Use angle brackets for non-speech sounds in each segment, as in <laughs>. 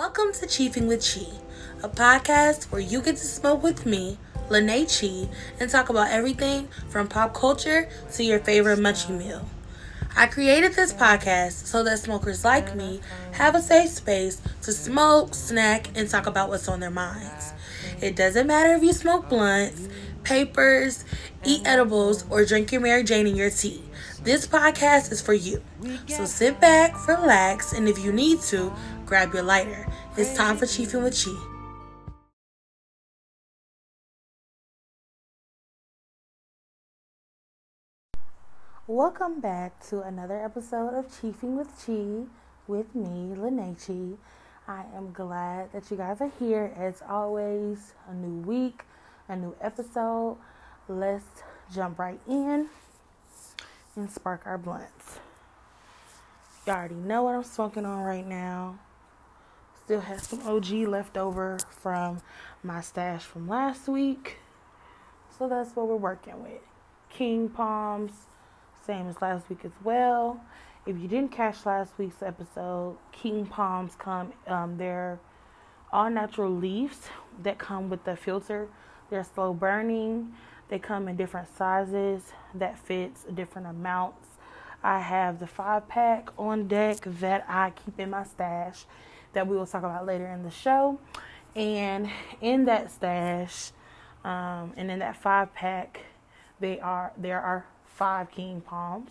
Welcome to Chiefing with Chi, a podcast where you get to smoke with me, Lene Chi, and talk about everything from pop culture to your favorite munchie meal. I created this podcast so that smokers like me have a safe space to smoke, snack, and talk about what's on their minds. It doesn't matter if you smoke blunts, papers, eat edibles, or drink your Mary Jane in your tea. This podcast is for you. So sit back, relax, and if you need to, grab your lighter. It's time for Chiefing with Chi. Welcome back to another episode of Chiefing with Chi with me, Lene Chi. I am glad that you guys are here. As always, a new week, a new episode. Let's jump right in and spark our blunts. You already know what I'm smoking on right now. Still have some OG left over from my stash from last week. So that's what we're working with. King Palms, same as last week as well. If you didn't catch last week's episode, King Palms come, um, they're all natural leaves that come with the filter. They're slow burning. They come in different sizes that fits different amounts. I have the five pack on deck that I keep in my stash that we will talk about later in the show. And in that stash, um, and in that five pack, they are there are five king palms,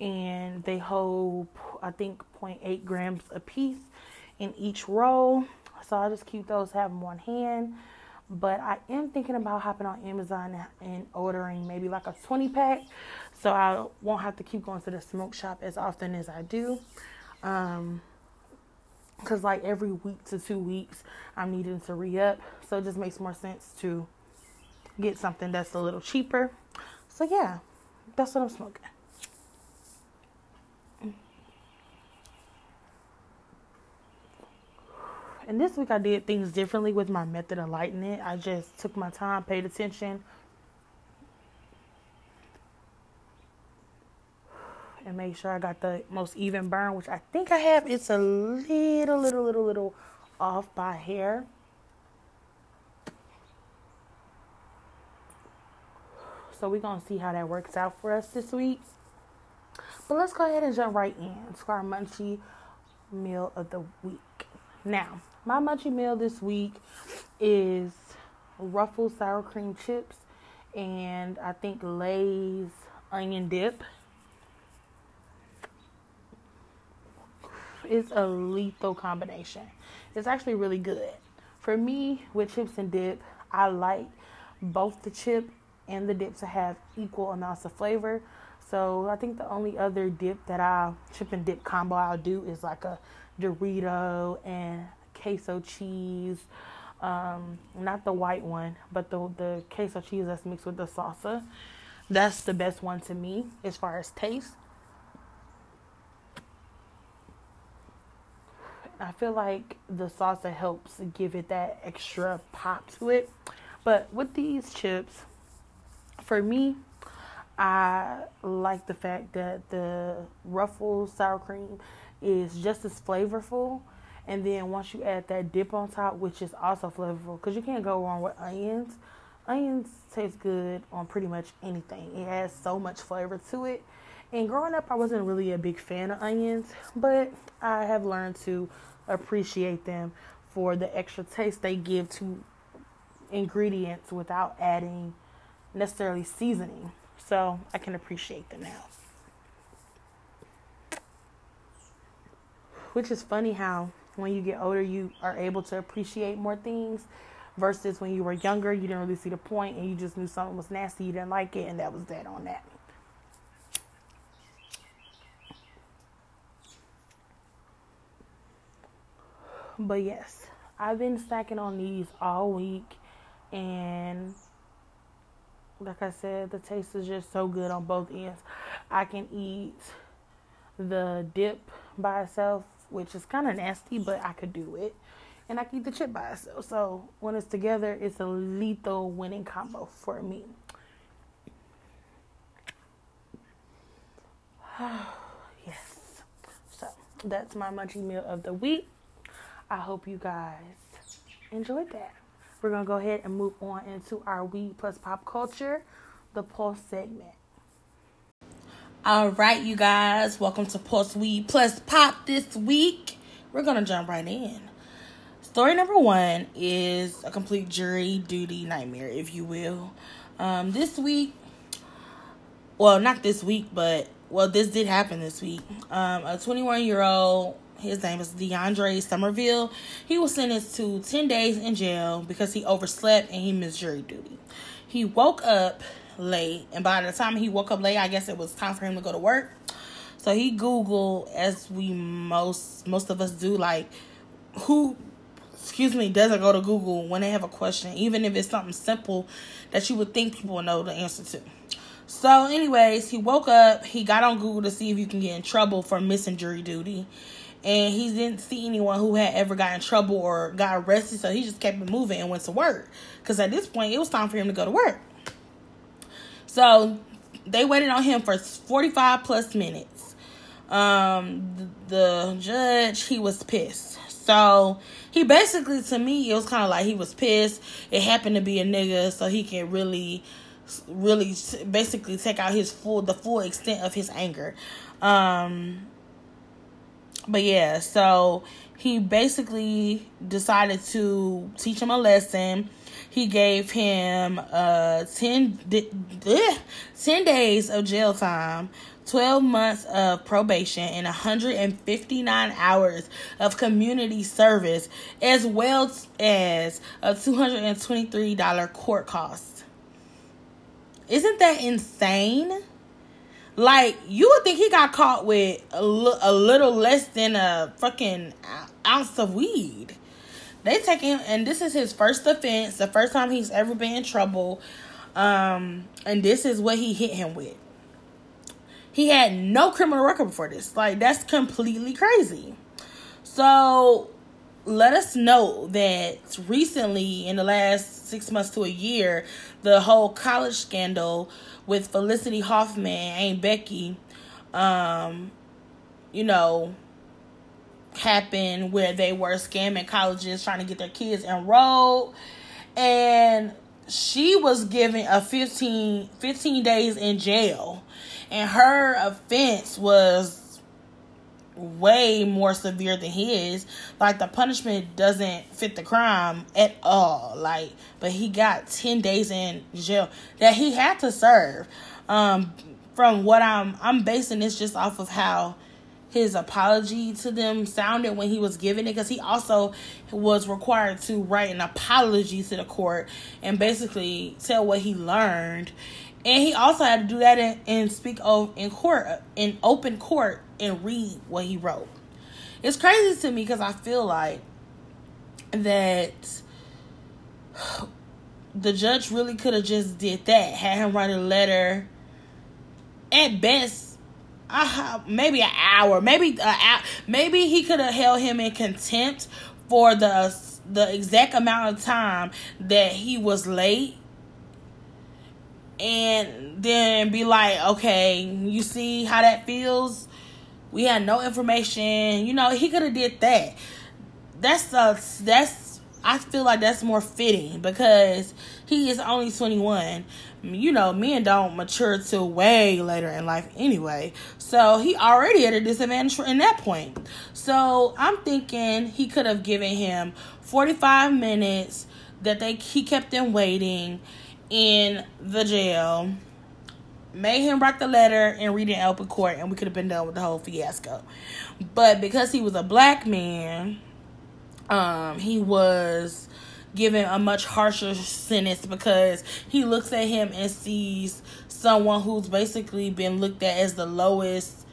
and they hold I think 0.8 grams a piece in each roll. So I just keep those, have them on hand. But I am thinking about hopping on Amazon and ordering maybe like a 20 pack, so I won't have to keep going to the smoke shop as often as I do. Um, because like every week to two weeks i'm needing to re-up. So it just makes more sense to get something that's a little cheaper. So yeah that's what i'm smoking. And this week i did things differently with my method of lighting it. I just took my time paid attention and make sure I got the most even burn, which I think I have. It's a little, little, little, little off by hair. So we're going to see how that works out for us this week. But let's go ahead and jump right in to our munchie meal of the week. Now, my munchie meal this week is Ruffles sour cream chips and I think Lay's onion dip. It's a lethal combination. It's actually really good. For me, with chips and dip, I like both the chip and the dip to have equal amounts of flavor. So I think the only other dip that I chip and dip combo I'll do is like a Dorito and queso cheese. Um, not the white one, but the the queso cheese that's mixed with the salsa. That's the best one to me as far as taste. I feel like the salsa helps give it that extra pop to it. But with these chips, for me, I like the fact that the Ruffles sour cream is just as flavorful. And then once you add that dip on top, which is also flavorful, because you can't go wrong with onions. Onions taste good on pretty much anything. It has so much flavor to it. And growing up, I wasn't really a big fan of onions, but I have learned to appreciate them for the extra taste they give to ingredients without adding necessarily seasoning. So I can appreciate them now. Which is funny how when you get older, you are able to appreciate more things versus when you were younger, you didn't really see the point and you just knew something was nasty, you didn't like it, and that was that on that. But yes, I've been stacking on these all week, and like I said, the taste is just so good on both ends. I can eat the dip by itself, which is kind of nasty, but I could do it. And I can eat the chip by itself. So when it's together, it's a lethal winning combo for me. <sighs> yes. So that's my munchie meal of the week. I hope you guys enjoyed that. We're going to go ahead and move on into our weed plus pop culture, the pulse segment. All right, you guys, welcome to Pulse Weed Plus Pop this week. We're going to jump right in. Story number one is a complete jury duty nightmare, if you will. Um, this week, well, not this week, but well, this did happen this week. Um, a 21 year old, his name is DeAndre Somerville. He was sentenced to 10 days in jail because he overslept and he missed jury duty. He woke up late, and by the time he woke up late, I guess it was time for him to go to work. So he Googled, as we most most of us do, like who, excuse me, doesn't go to Google when they have a question, even if it's something simple that you would think people know the answer to. So, anyways, he woke up. He got on Google to see if you can get in trouble for missing jury duty. And he didn't see anyone who had ever got in trouble or got arrested. So he just kept it moving and went to work. Because at this point, it was time for him to go to work. So they waited on him for 45 plus minutes. Um, the, judge, he was pissed. So he basically, to me, it was kind of like he was pissed. It happened to be a nigga, so he can really really basically take out his full the full extent of his anger um but yeah so he basically decided to teach him a lesson he gave him uh 10, 10 days of jail time 12 months of probation and 159 hours of community service as well as a $223 court cost isn't that insane? Like, you would think he got caught with a, l- a little less than a fucking ounce of weed. They take him, and this is his first offense, the first time he's ever been in trouble. Um, and this is what he hit him with. He had no criminal record before this. Like, that's completely crazy. So, let us know that recently, in the last six months to a year, the whole college scandal with Felicity Huffman and Becky, um, you know, happened where they were scamming colleges trying to get their kids enrolled. And she was given a 15, 15 days in jail. And her offense was way more severe than his. Like the punishment doesn't fit the crime at all. Like, but he got ten days in jail that he had to serve. Um, from what I'm, I'm basing this just off of how his apology to them sounded when he was giving it because he also was required to write an apology to the court and basically tell what he learned and he also had to do that and, and speak of in court in open court and read what he wrote. It's crazy to me because I feel like that <sighs> the judge really could have just did that, had him write a letter. At best, uh, maybe an hour, maybe a, maybe he could have held him in contempt for the the exact amount of time that he was late and then be like, okay, you see how that feels? We had no information. You know, he could have did that. That's a that's I feel like that's more fitting because he is only 21. You know, men don't mature till way later in life anyway. So he already at a disadvantage in that point. So I'm thinking he could have given him 45 minutes that they he kept them waiting in the jail made him write the letter and read it in open court, and we could have been done with the whole fiasco. But because he was a black man, um, he was given a much harsher sentence because he looks at him and sees someone who's basically been looked at as the lowest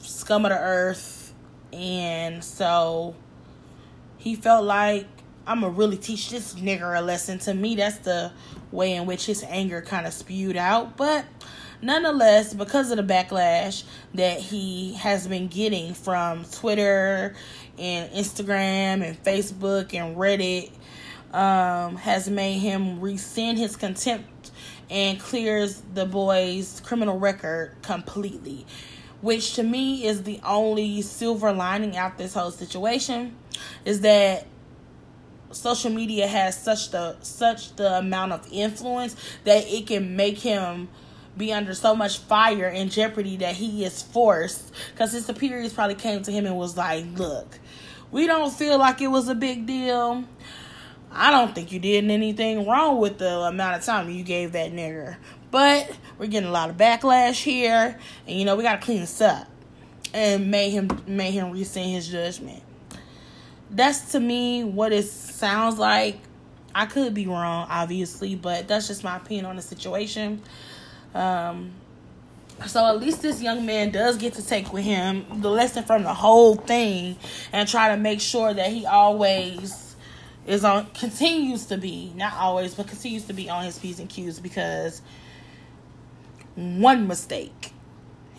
scum of the earth, and so he felt like I'm gonna really teach this nigger a lesson. To me, that's the way in which his anger kind of spewed out. But nonetheless, because of the backlash that he has been getting from Twitter and Instagram and Facebook and Reddit, um, has made him rescind his contempt and clears the boy's criminal record completely. Which to me is the only silver lining out this whole situation. is that social media has such the such the amount of influence that it can make him be under so much fire and jeopardy that he is forced. Because his superiors probably came to him and was like look we don't feel like it was a big deal. I don't think you did anything wrong with the amount of time you gave that nigger. But we're getting a lot of backlash here and you know we gotta clean this up. And made him made him rescind his judgment. That's to me what it sounds like. I could be wrong, obviously, but that's just my opinion on the situation. Um, so at least this young man does get to take with him the lesson from the whole thing and try to make sure that he always is on continues to be not always but continues to be on his p's and q's because one mistake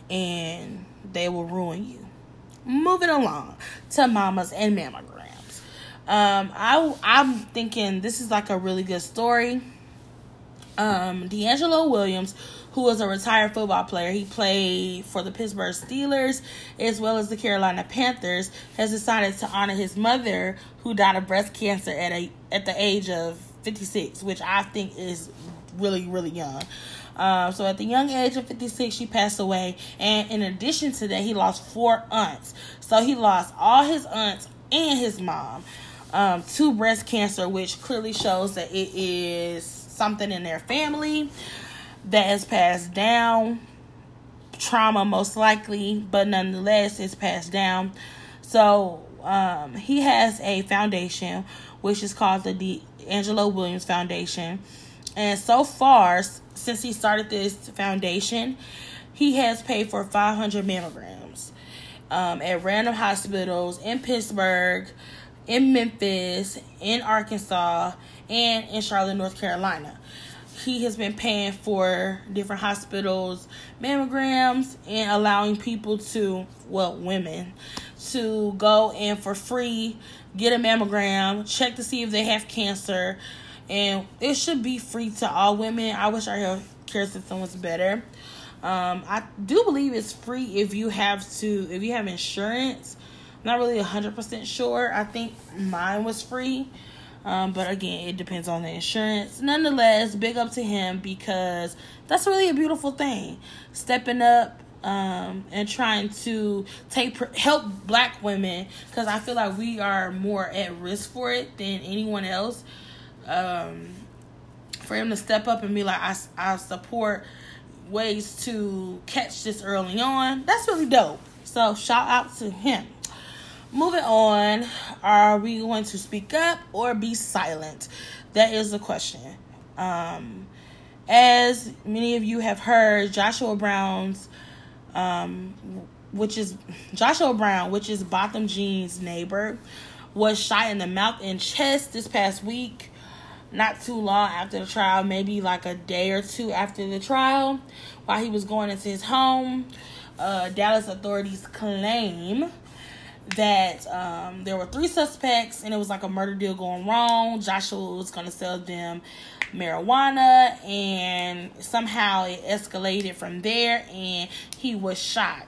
and they will ruin you moving along to mamas and mammograms um, I I'm thinking this is like a really good story. Um, DeAngelo Williams, who was a retired football player, he played for the Pittsburgh Steelers as well as the Carolina Panthers, has decided to honor his mother, who died of breast cancer at a at the age of 56, which I think is really really young. Um, so at the young age of 56, she passed away, and in addition to that, he lost four aunts. So he lost all his aunts and his mom um, to breast cancer, which clearly shows that it is something in their family that has passed down. Trauma, most likely, but nonetheless, it's passed down. So, um, he has a foundation which is called the DeAngelo Williams Foundation. And so far, since he started this foundation, he has paid for 500 mammograms um, at random hospitals in Pittsburgh, in Memphis, in Arkansas, and in Charlotte, North Carolina. He has been paying for different hospitals mammograms and allowing people to, well, women, to go and for free get a mammogram, check to see if they have cancer, and it should be free to all women. I wish our health care system was better. Um, I do believe it's free if you have to if you have insurance not really 100% sure. I think mine was free. Um, but again, it depends on the insurance. Nonetheless, big up to him because that's really a beautiful thing. Stepping up um, and trying to take help black women because I feel like we are more at risk for it than anyone else. Um, for him to step up and be like, I, I support ways to catch this early on, that's really dope. So, shout out to him. Moving on, are we going to speak up or be silent? That is the question. Um, as many of you have heard, Joshua Brown's, um, which is Joshua Brown, which is Botham Jean's neighbor, was shot in the mouth and chest this past week. Not too long after the trial, maybe like a day or two after the trial, while he was going into his home. Uh, Dallas authorities claim that um, there were three suspects and it was like a murder deal going wrong. Joshua was going to sell them marijuana and somehow it escalated from there and he was shot.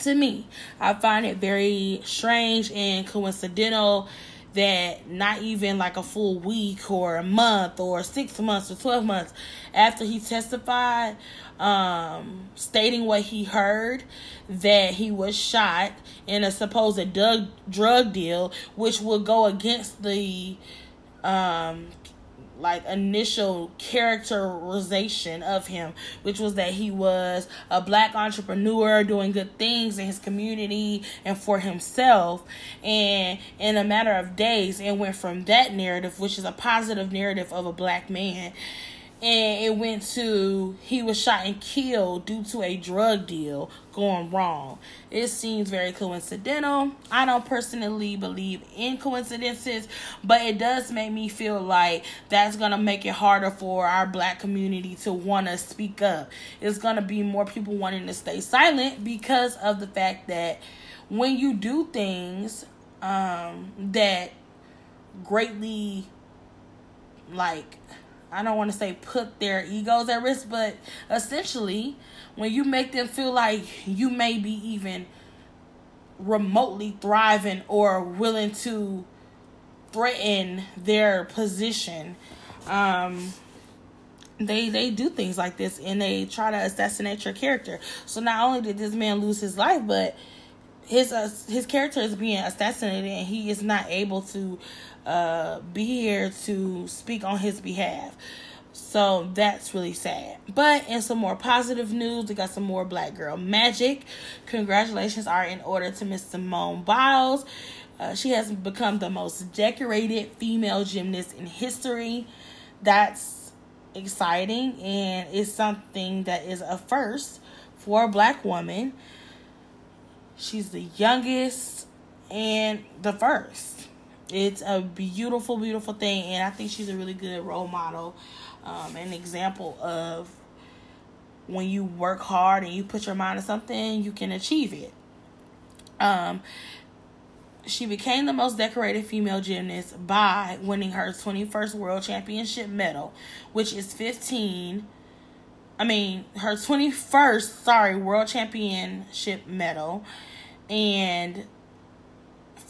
To me, I find it very strange and coincidental that not even like a full week or a month or six months or 12 months after he testified, um, stating what he heard, that he was shot in a supposed drug, drug deal, which would go against the um, like initial characterization of him, which was that he was a black entrepreneur doing good things in his community and for himself. And in a matter of days, it went from that narrative, which is a positive narrative of a black man, and it went to he was shot and killed due to a drug deal going wrong. It seems very coincidental. I don't personally believe in coincidences, but it does make me feel like that's going to make it harder for our black community to want to speak up. It's going to be more people wanting to stay silent because of the fact that when you do things um, that greatly like I don't want to say put their egos at risk, but essentially, when you make them feel like you may be even remotely thriving or willing to threaten their position. Um, they they do things like this and they try to assassinate your character. So not only did this man lose his life, but his uh, his character is being assassinated and he is not able to uh, be here to speak on his behalf. So that's really sad. But in some more positive news, we got some more Black Girl Magic. Congratulations are in order to Miss Simone Biles. Uh, she has become the most decorated female gymnast in history. That's exciting and it's something that is a first for a black woman. She's the youngest and the first. It's a beautiful, beautiful thing, and I think she's a really good role model, um, an example of when you work hard and you put your mind to something, you can achieve it. Um, she became the most decorated female gymnast by winning her 21st World Championship medal, which is 15. I mean, her 21st, sorry, World Championship medal. And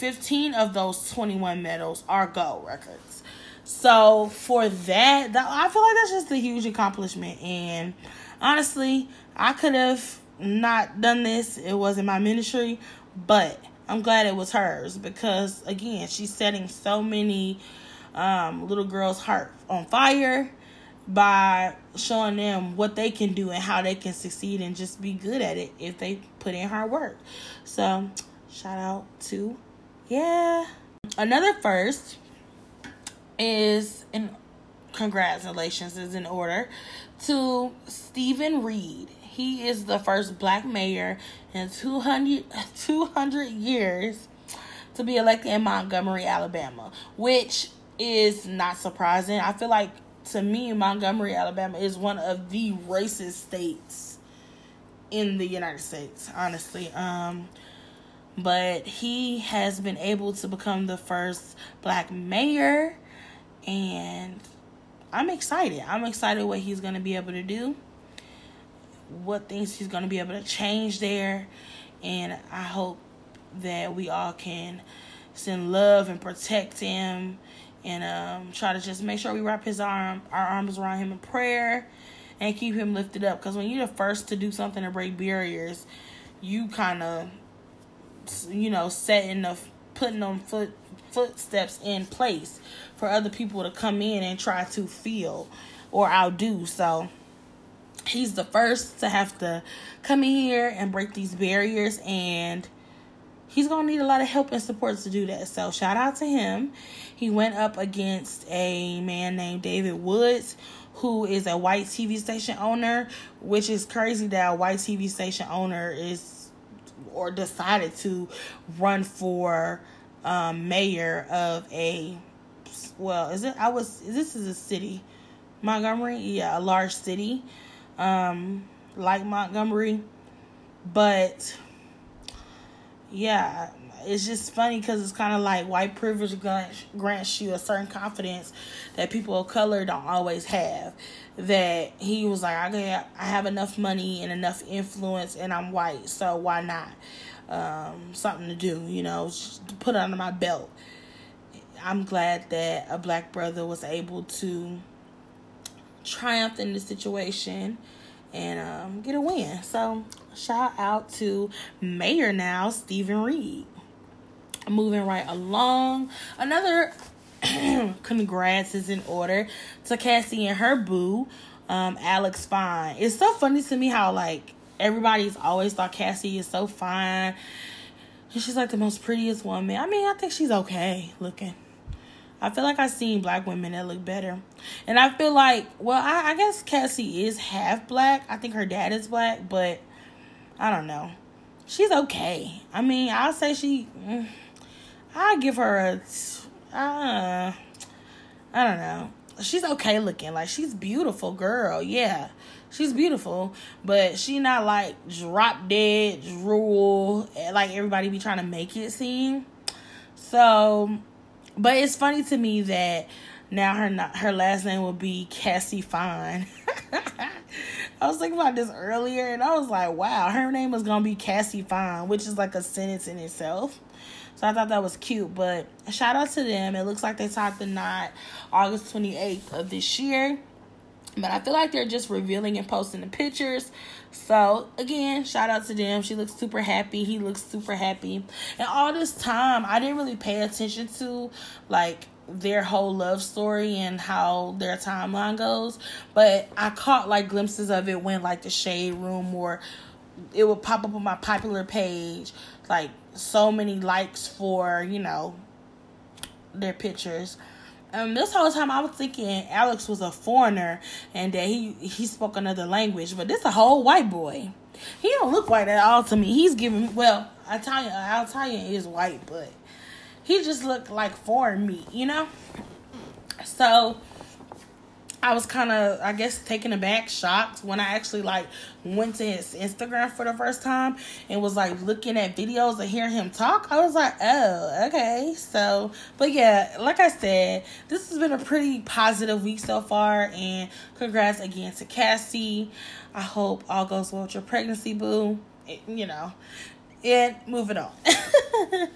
15 of those 21 medals are gold records. So for that, that I feel like that's just a huge accomplishment. And honestly, I could have not done this. It wasn't my ministry, but I'm glad it was hers because again, she's setting so many um, little girls' heart on fire by showing them what they can do and how they can succeed and just be good at it if they put in hard work. So, shout out to yeah. Another first is in congratulations is in order to Steven Reed. He is the first black mayor in 200, <laughs> 200 years to be elected in Montgomery, Alabama, which is not surprising. I feel like to me, Montgomery, Alabama is one of the racist states in the United States, honestly. Um, but he has been able to become the first black mayor, and I'm excited. I'm excited what he's going to be able to do what things he's going to be able to change there. And I hope that we all can send love and protect him and um, try to just make sure we wrap his arm our arms around him in prayer and keep him lifted up because when you're the first to do something to break barriers you kind of you know setting the putting them foot footsteps in place for other people to come in and try to feel or outdo. So he's the first to have to come in here and break these barriers and he's gonna need a lot of help and support to do that. So shout out to him. He went up against a man named david woods who is a white tv station owner which is crazy that a white tv station owner is or decided to run for um, mayor of a well is it i was this is a city montgomery yeah a large city um, like Montgomery. But yeah, it's just funny because it's kind of like white privilege grants, you a certain confidence that people of color don't always have. That he was like, I got, I have enough money and enough influence, and I'm white, so why not? Um, something to do, you know, put under my belt. I'm glad that a black brother was able to triumph in the situation and um, get a win. So shout out to Mayor now, Steven Reed. Moving right along. Another <clears throat> congrats is in order to Cassie and her boo, um, Alex Fine. It's so funny to me how like everybody's always thought Cassie is so fine. And she's like the most prettiest woman. I mean, I think she's okay looking. I feel like I've seen black women that look better. And I feel like, well, I, I guess Cassie is half black. I think her dad is black, but I don't know. She's okay. I mean, I'll say she. Mm, I give her a. Uh, I don't know. She's okay looking. Like she's beautiful, girl. Yeah, she's beautiful, but she not like drop dead drool like everybody be trying to make it seem. So but it's funny to me that now her not, her last name will be Cassie Fine. <laughs> I was thinking about this earlier, and I was like, wow, her name was gonna be Cassie Fine, which is like a sentence in itself. So I thought that was cute. But shout out to them. It looks like they tied the knot August 28th of this year. But I feel like they're just revealing and posting the pictures. So again, shout out to them. She looks super happy. He looks super happy. And all this time, I didn't really pay attention to like their whole love story and how their timeline goes. But I caught like glimpses of it when like the shade room or it would pop up on my popular page, like so many likes for, you know, their pictures. Um, this whole time I was thinking Alex was a foreigner and that he he spoke another language, but this a whole white boy. He don't look white at all to me. He's giving well, Italian Italian is white, but he just looked like foreign meat, you know. So I was kind of, I guess, taken aback, shocked when I actually like went to his Instagram for the first time and was like looking at videos and hearing him talk. I was like, oh, okay. So, but yeah, like I said, this has been a pretty positive week so far. And congrats again to Cassie. I hope all goes well with your pregnancy, boo. You know, and moving on. <laughs>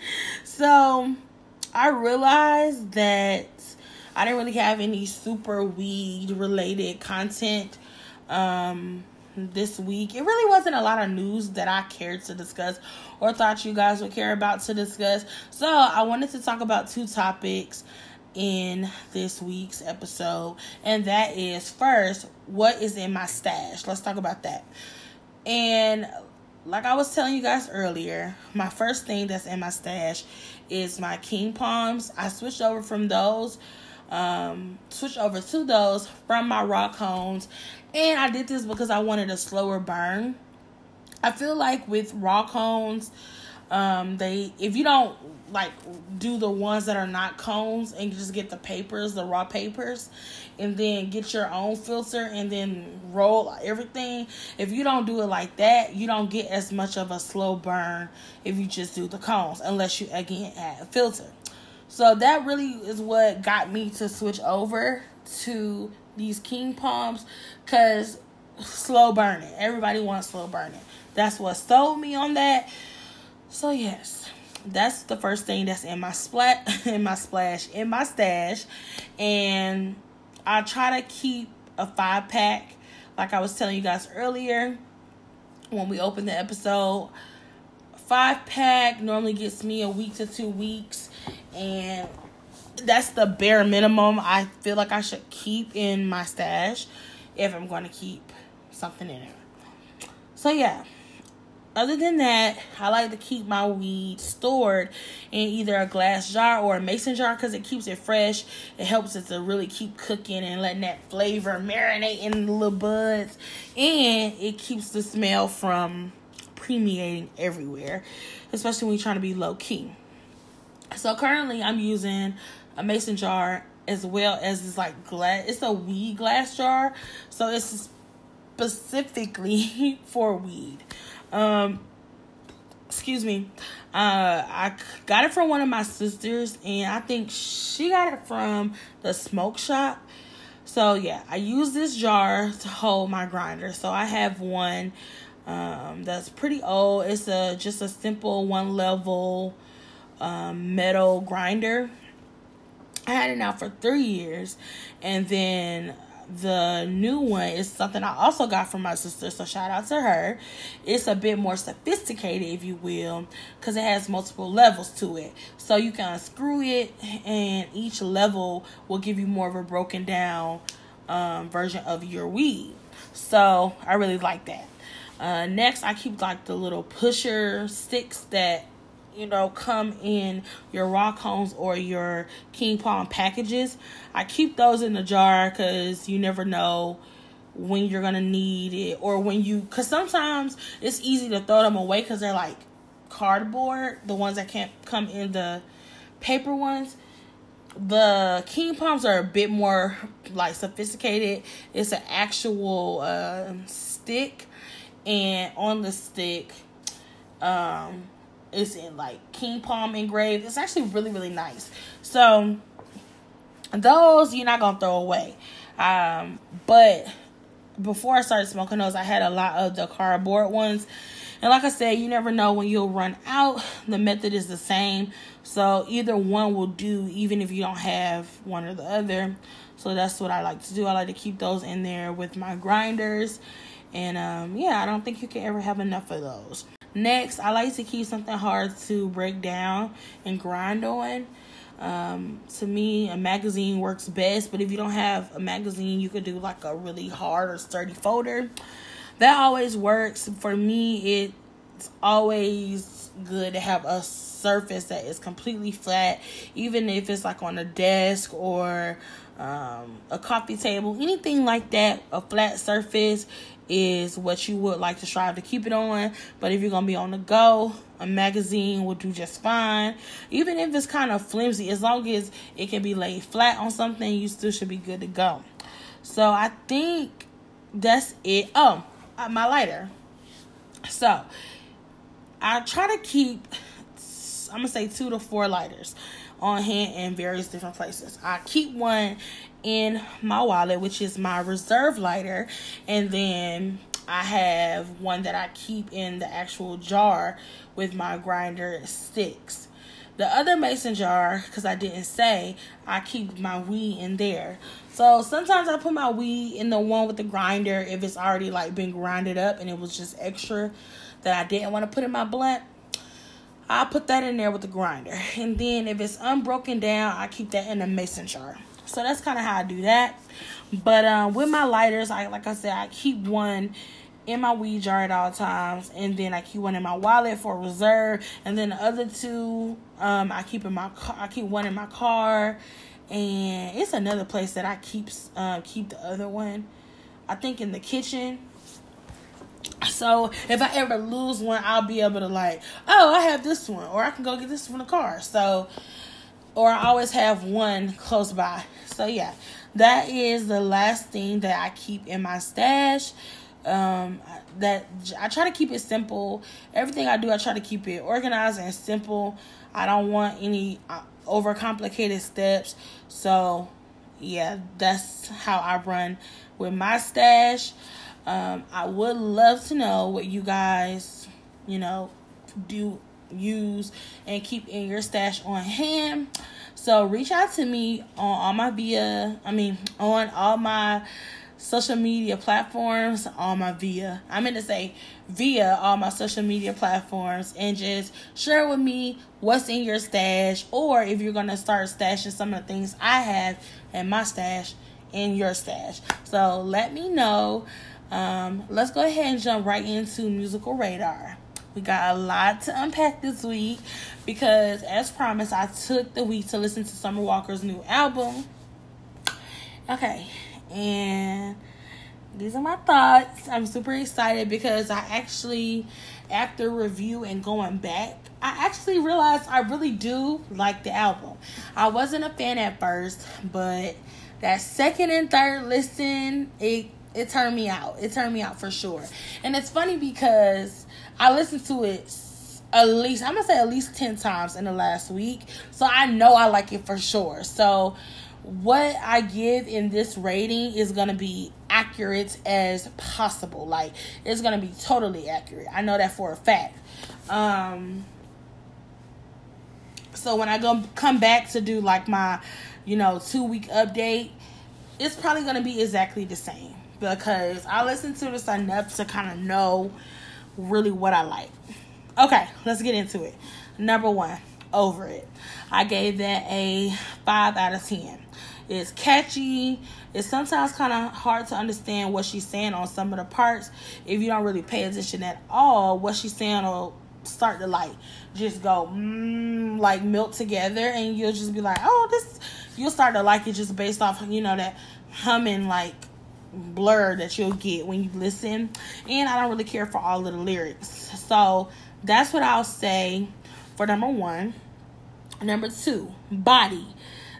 so, I realized that I didn't really have any super weed related content um this week. It really wasn't a lot of news that I cared to discuss or thought you guys would care about to discuss. So, I wanted to talk about two topics in this week's episode, and that is first, what is in my stash? Let's talk about that. And like I was telling you guys earlier, my first thing that's in my stash is my king palms. I switched over from those um, switch over to those from my raw cones. And I did this because I wanted a slower burn. I feel like with raw cones, um, they if you don't like do the ones that are not cones and just get the papers, the raw papers, and then get your own filter and then roll everything. If you don't do it like that, you don't get as much of a slow burn if you just do the cones, unless you again add a filter. So that really is what got me to switch over to these king palms because slow burning. Everybody wants slow burning. That's what sold me on that. So yes, that's the first thing that's in my splat <laughs> in my splash in my stash. And I try to keep a five pack like I was telling you guys earlier when we opened the episode. Five pack normally gets me a week to two weeks and that's the bare minimum I feel like I should keep in my stash if I'm going to keep something in it. So yeah. Other than that, I like to keep my weed stored in either a glass jar or a mason jar because it keeps it fresh. It helps it to really keep cooking and letting that flavor marinate in the little buds. And it keeps the smell from permeating everywhere, especially when you're trying to be low key. So currently I'm using a mason jar as well as this like glass it's a weed glass jar. So it's specifically <laughs> for weed. Um excuse me. Uh I got it from one of my sisters and I think she got it from the smoke shop. So yeah, I use this jar to hold my grinder. So I have one um that's pretty old. It's a just a simple one level um, metal grinder. I had it now for three years, and then the new one is something I also got from my sister. So shout out to her. It's a bit more sophisticated, if you will, because it has multiple levels to it. So you can unscrew it, and each level will give you more of a broken down um, version of your weed. So I really like that. Uh, next, I keep like the little pusher sticks that you know, come in your raw cones or your king palm packages. I keep those in the jar because you never know when you're gonna need it or when you because sometimes it's easy to throw them away because they're like cardboard the ones that can't come in the paper ones the king palms are a bit more like sophisticated it's an actual uh, stick and on the stick um it's in like king palm engraved. It's actually really really nice. So those you're not gonna throw away. Um, but before I started smoking those, I had a lot of the cardboard ones. And like I said, you never know when you'll run out. The method is the same. So either one will do, even if you don't have one or the other. So that's what I like to do. I like to keep those in there with my grinders. And um, yeah, I don't think you can ever have enough of those. Next, I like to keep something hard to break down and grind on. Um, to me, a magazine works best, but if you don't have a magazine, you could do like a really hard or sturdy folder. That always works. For me, it's always good to have a surface that is completely flat, even if it's like on a desk or um, a coffee table, anything like that, a flat surface is what you would like to strive to keep it on. But if you're gonna be on the go, a magazine will do just fine. Even if it's kind of flimsy, as long as it can be laid flat on something, you still should be good to go. So I think that's it. Oh, uh, my lighter. So I try to keep I'm gonna say two to four lighters on hand in various different places. I keep one in my wallet, which is my reserve lighter, and then I have one that I keep in the actual jar with my grinder sticks. The other mason jar, because I didn't say, I keep my weed in there. So sometimes I put my weed in the one with the grinder if it's already like been grinded up and it was just extra that I didn't want to put in my blunt. I'll put that in there with the grinder. And then if it's unbroken down, I keep that in a mason jar. So that's kind of how I do that. But um, with my lighters, I like I said, I keep one in my weed jar at all times, and then I keep one in my wallet for reserve, and then the other two, um, I keep in my car. I keep one in my car, and it's another place that I keep um, keep the other one. I think in the kitchen so if I ever lose one, I'll be able to like, oh, I have this one, or I can go get this from the car. So, or I always have one close by. So yeah, that is the last thing that I keep in my stash. Um, that I try to keep it simple. Everything I do, I try to keep it organized and simple. I don't want any uh, overcomplicated steps. So yeah, that's how I run with my stash. Um, I would love to know what you guys, you know, do use and keep in your stash on hand. So reach out to me on all my via, I mean, on all my social media platforms, all my via, I meant to say via all my social media platforms, and just share with me what's in your stash, or if you're gonna start stashing some of the things I have in my stash in your stash. So let me know. Um, let's go ahead and jump right into musical radar. We got a lot to unpack this week because, as promised, I took the week to listen to Summer Walker's new album. Okay, and these are my thoughts. I'm super excited because I actually, after review and going back, I actually realized I really do like the album. I wasn't a fan at first, but that second and third listen, it it turned me out. It turned me out for sure. And it's funny because I listened to it at least I'm gonna say at least 10 times in the last week. So I know I like it for sure. So what I give in this rating is gonna be accurate as possible. Like it's gonna be totally accurate. I know that for a fact. Um so when I go come back to do like my, you know, two week update, it's probably gonna be exactly the same because I listened to this enough to kind of know really what I like. Okay, let's get into it. Number one, over it. I gave that a 5 out of 10. It's catchy. It's sometimes kind of hard to understand what she's saying on some of the parts. If you don't really pay attention at all, what she's saying will start to like just go mm, like melt together and you'll just be like, oh, this, you'll start to like it just based off, you know, that humming like blur that you'll get when you listen. And I don't really care for all of the lyrics. So that's what I'll say for number one. Number two, body.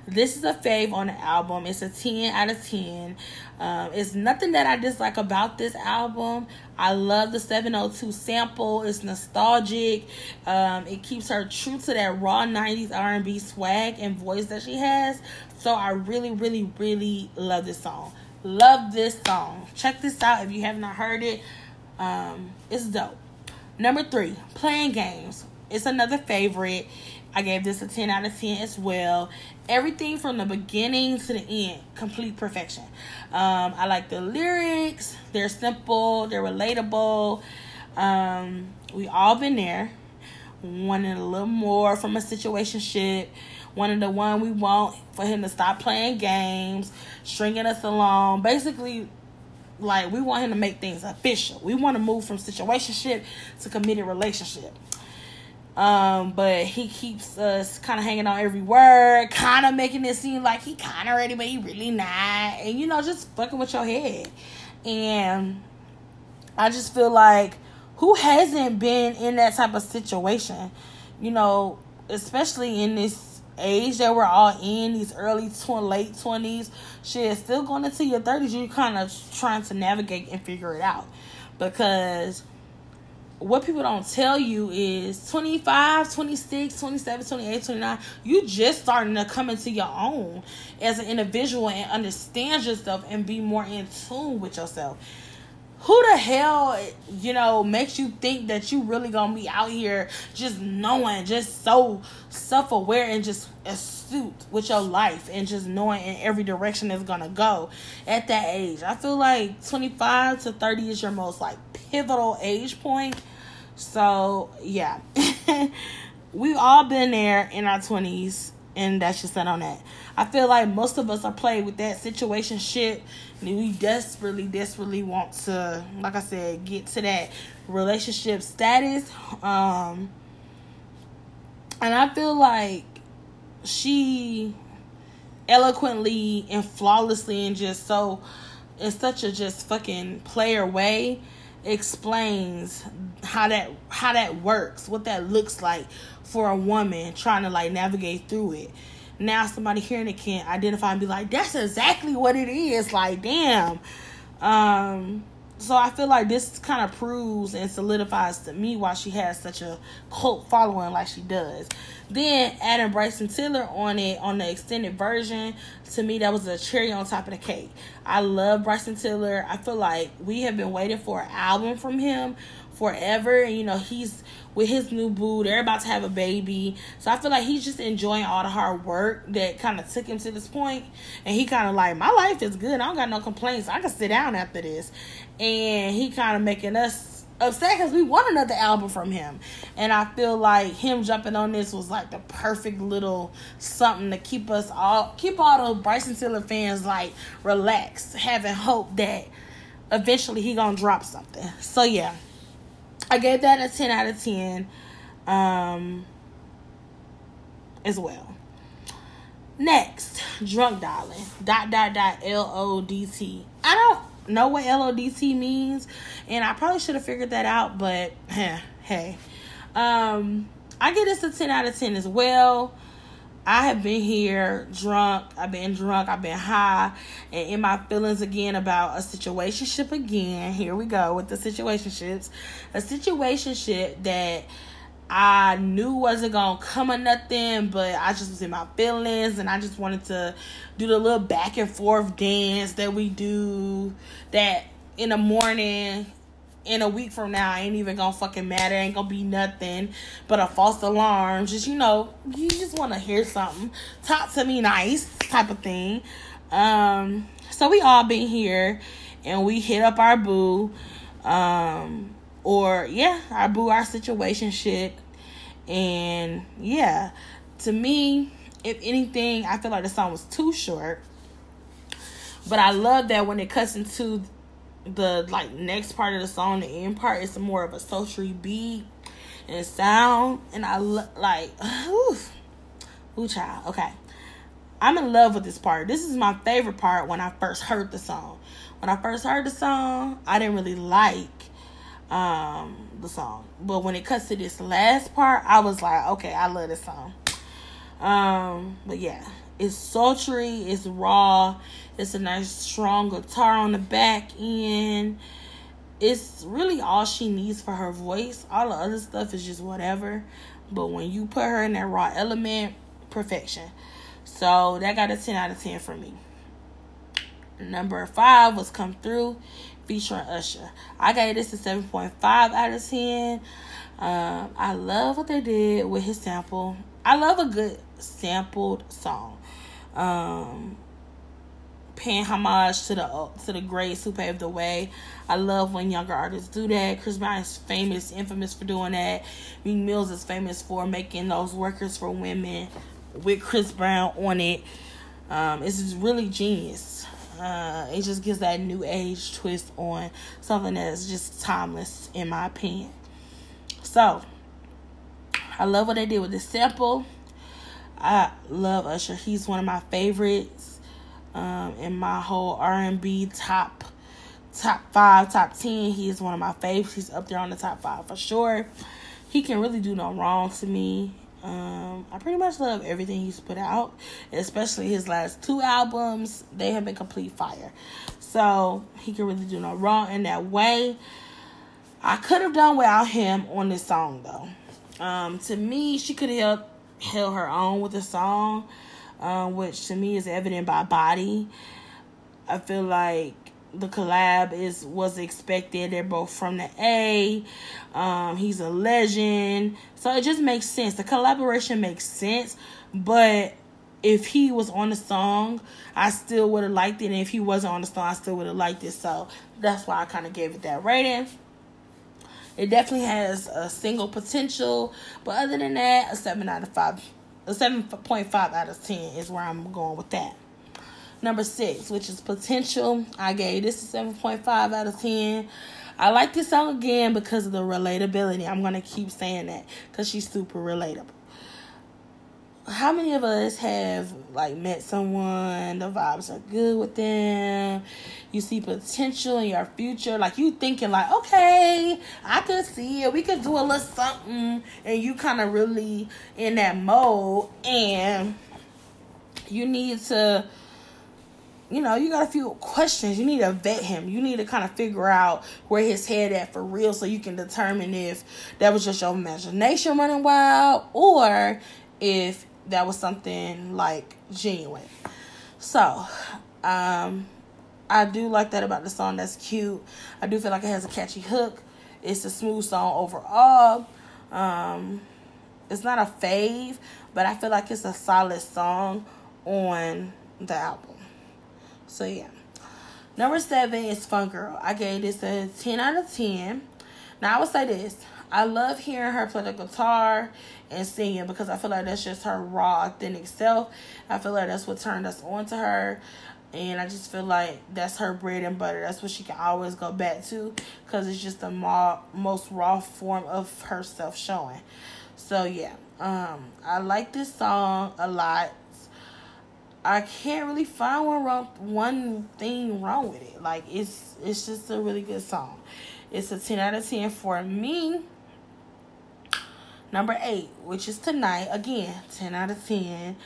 This is a fave on the album. It's a 10 out of 10. Um, it's nothing that I dislike about this album. I love the 702 sample. It's nostalgic. Um, it keeps her true to that raw 90s R&B swag and voice that she has. So I really, really, really love this song Love this song. Check this out if you have not heard it. Um, it's dope. Number three, playing games. It's another favorite. I gave this a 10 out of 10 as well. Everything from the beginning to the end, complete perfection. Um, I like the lyrics. They're simple, they're relatable. Um, we all been there. Wanting a little more from a situation. Wanting the one we want for him to stop playing games, stringing us along. Basically, like we want him to make things official. We want to move from situationship to committed relationship. Um, but he keeps us kind of hanging on every word, kind of making it seem like he kind of ready, but he really not, and you know, just fucking with your head. And I just feel like who hasn't been in that type of situation, you know, especially in this age that we're all in, these early tw- late twenties, shit, still going into your thirties, you're kind of trying to navigate and figure it out. Because what people don't tell you is 25 26 27 28 29 you just starting to come into your own as an individual and understand yourself and be more in tune with yourself who the hell you know makes you think that you really gonna be out here just knowing just so self-aware and just astute with your life and just knowing in every direction it's gonna go at that age? I feel like 25 to 30 is your most like pivotal age point. So yeah. <laughs> We've all been there in our 20s and that's just that on that I feel like most of us are playing with that situation shit. And we desperately, desperately want to, like I said, get to that relationship status. Um, and I feel like she eloquently and flawlessly and just so in such a just fucking player way explains how that how that works, what that looks like for a woman trying to like navigate through it now somebody hearing it can't identify and be like, that's exactly what it is. Like, damn. Um, so I feel like this kind of proves and solidifies to me why she has such a cult following like she does. Then adding Bryson Tiller on it on the extended version, to me that was a cherry on top of the cake. I love Bryson Tiller. I feel like we have been waiting for an album from him forever. And you know, he's with his new boo. They're about to have a baby. So I feel like he's just enjoying all the hard work that kind of took him to this point. And he kind of like, my life is good. I don't got no complaints. I can sit down after this. And he kind of making us upset because we want another album from him. And I feel like him jumping on this was like the perfect little something to keep us all, keep all the Bryson Tiller fans like relaxed, having hope that eventually he gonna drop something. So yeah. I gave that a 10 out of 10 um, as well. Next, Drunk Dialing. Dot, dot, dot, L O D T. I don't know what L O D T means, and I probably should have figured that out, but hey, <laughs> hey. Um, I give this a 10 out of 10 as well. I have been here drunk. I've been drunk. I've been high and in my feelings again about a situationship again. Here we go with the situationships. A situationship that I knew wasn't gonna come or nothing, but I just was in my feelings and I just wanted to do the little back and forth dance that we do that in the morning in a week from now I ain't even gonna fucking matter, ain't gonna be nothing but a false alarm. Just you know, you just wanna hear something. Talk to me nice type of thing. Um, so we all been here and we hit up our boo. Um, or yeah, our boo our situation shit. And yeah, to me, if anything, I feel like the song was too short. But I love that when it cuts into the like next part of the song, the end part, is more of a sultry beat and sound, and I lo- like, <sighs> oof, ooh, child. Okay, I'm in love with this part. This is my favorite part when I first heard the song. When I first heard the song, I didn't really like um the song, but when it cuts to this last part, I was like, okay, I love this song. Um, but yeah, it's sultry, it's raw, it's a nice strong guitar on the back end. It's really all she needs for her voice. All the other stuff is just whatever. But when you put her in that raw element, perfection. So that got a 10 out of 10 for me. Number five was Come Through featuring Usher. I gave this a 7.5 out of 10. Um, I love what they did with his sample. I love a good sampled song. Um, paying homage to the to the greats who paved the way. I love when younger artists do that. Chris Brown is famous, infamous for doing that. Meek Mills is famous for making those workers for women with Chris Brown on it. Um, it's really genius. Uh, it just gives that new age twist on something that's just timeless, in my opinion. So, I love what they did with the sample. I love Usher. He's one of my favorites um, in my whole R&B top top five, top ten. He is one of my favorites. He's up there on the top five for sure. He can really do no wrong to me. Um, I pretty much love everything he's put out, especially his last two albums. They have been complete fire. So he can really do no wrong in that way. I could have done without him on this song though. Um, to me, she could have held her own with the song, um, which to me is evident by body. I feel like the collab is was expected. They're both from the A. Um, he's a legend, so it just makes sense. The collaboration makes sense, but if he was on the song, I still would have liked it. And if he wasn't on the song, I still would have liked it. So that's why I kind of gave it that rating. It definitely has a single potential, but other than that, a seven out of five, a seven point five out of ten is where I'm going with that. Number six, which is potential, I gave this a seven point five out of ten. I like this song again because of the relatability. I'm gonna keep saying that because she's super relatable how many of us have like met someone the vibes are good with them you see potential in your future like you thinking like okay i could see it we could do a little something and you kind of really in that mode and you need to you know, you got a few questions. You need to vet him. You need to kind of figure out where his head at for real so you can determine if that was just your imagination running wild or if that was something like genuine. So, um, I do like that about the song. That's cute. I do feel like it has a catchy hook. It's a smooth song overall. Um, it's not a fave, but I feel like it's a solid song on the album. So yeah. Number seven is Fun Girl. I gave this a 10 out of 10. Now I would say this. I love hearing her play the guitar and singing because I feel like that's just her raw, authentic self. I feel like that's what turned us on to her. And I just feel like that's her bread and butter. That's what she can always go back to because it's just the mo- most raw form of herself showing. So, yeah, um, I like this song a lot. I can't really find one wrong, one thing wrong with it. Like it's it's just a really good song. It's a ten out of ten for me. Number eight, which is tonight, again, 10 out of 10.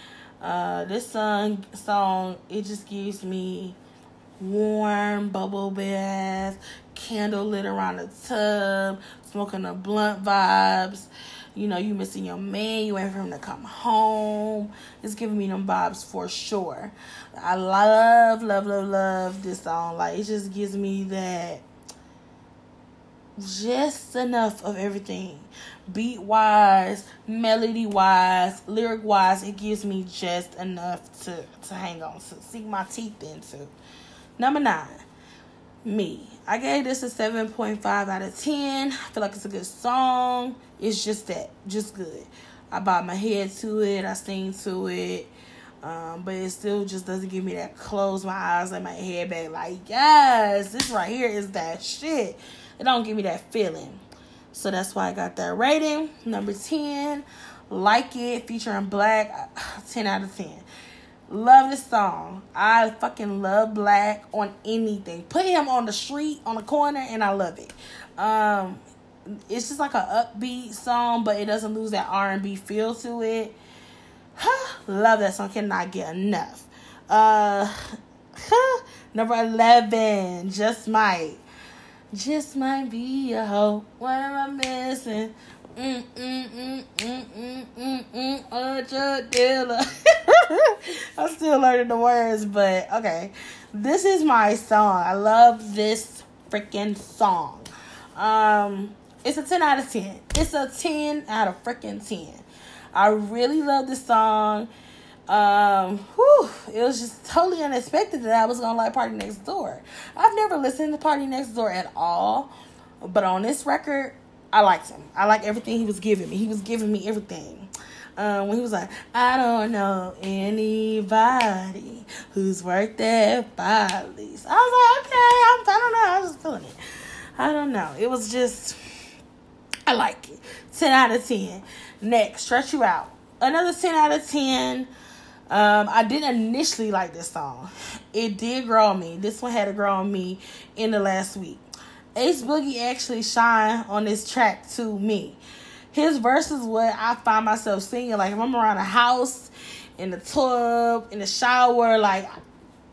Uh, this song, song, it just gives me warm bubble bath, candle lit around the tub, smoking a blunt vibes. You know, you missing your man, you waiting for him to come home. It's giving me them vibes for sure. I love, love, love, love this song. Like, it just gives me that just enough of everything beat wise melody wise lyric wise it gives me just enough to to hang on to sink my teeth into. Number nine me. I gave this a 7.5 out of 10 i feel like it's a good song. It's just that just good. I bought my head to it. I sing to it. Um, but it still just doesn't give me that close my eyes and my head back. Like yes this right here is that shit. It don't give me that feeling. So that's why I got that rating. Number 10, Like It, featuring 6LACK, <sighs> 10 out of 10. Love this song. I fucking love 6LACK on anything. Put him on the street, on the corner, and I love it. Um, it's just like an upbeat song, but it doesn't lose that R&B feel to it. <sighs> love that song. Cannot get enough. Uh, <sighs> number 11, Just Might. Just might be a hoe. What am I missing? Mm, mm, mm, mm, mm, mm, mm, a drug dealer. <laughs> I'm still learning the words, but okay. This is my song. I love this freaking song. Um, it's a 10 out of 10. It's a 10 out of freaking 10. I really love this song. Um, whew, it was just totally unexpected that I was gonna like PARTYNEXTDOOR. I've never listened to PARTYNEXTDOOR at all, but on this record, I liked him. I like everything he was giving me. He was giving me everything. Um, when he was like, I don't know anybody who's worked at Follies. I was like, okay, I'm, I don't know. I was just feeling it. I don't know. It was just, I like it. 10 out of 10. Next, Stretch You Out. Another 10 out of 10. Um, I didn't initially like this song. It did grow on me. This one had to grow on me in the last week. A Boogie actually shine on this track to me. His verse is what I find myself singing. Like if I'm around the house, in the tub, in the shower, like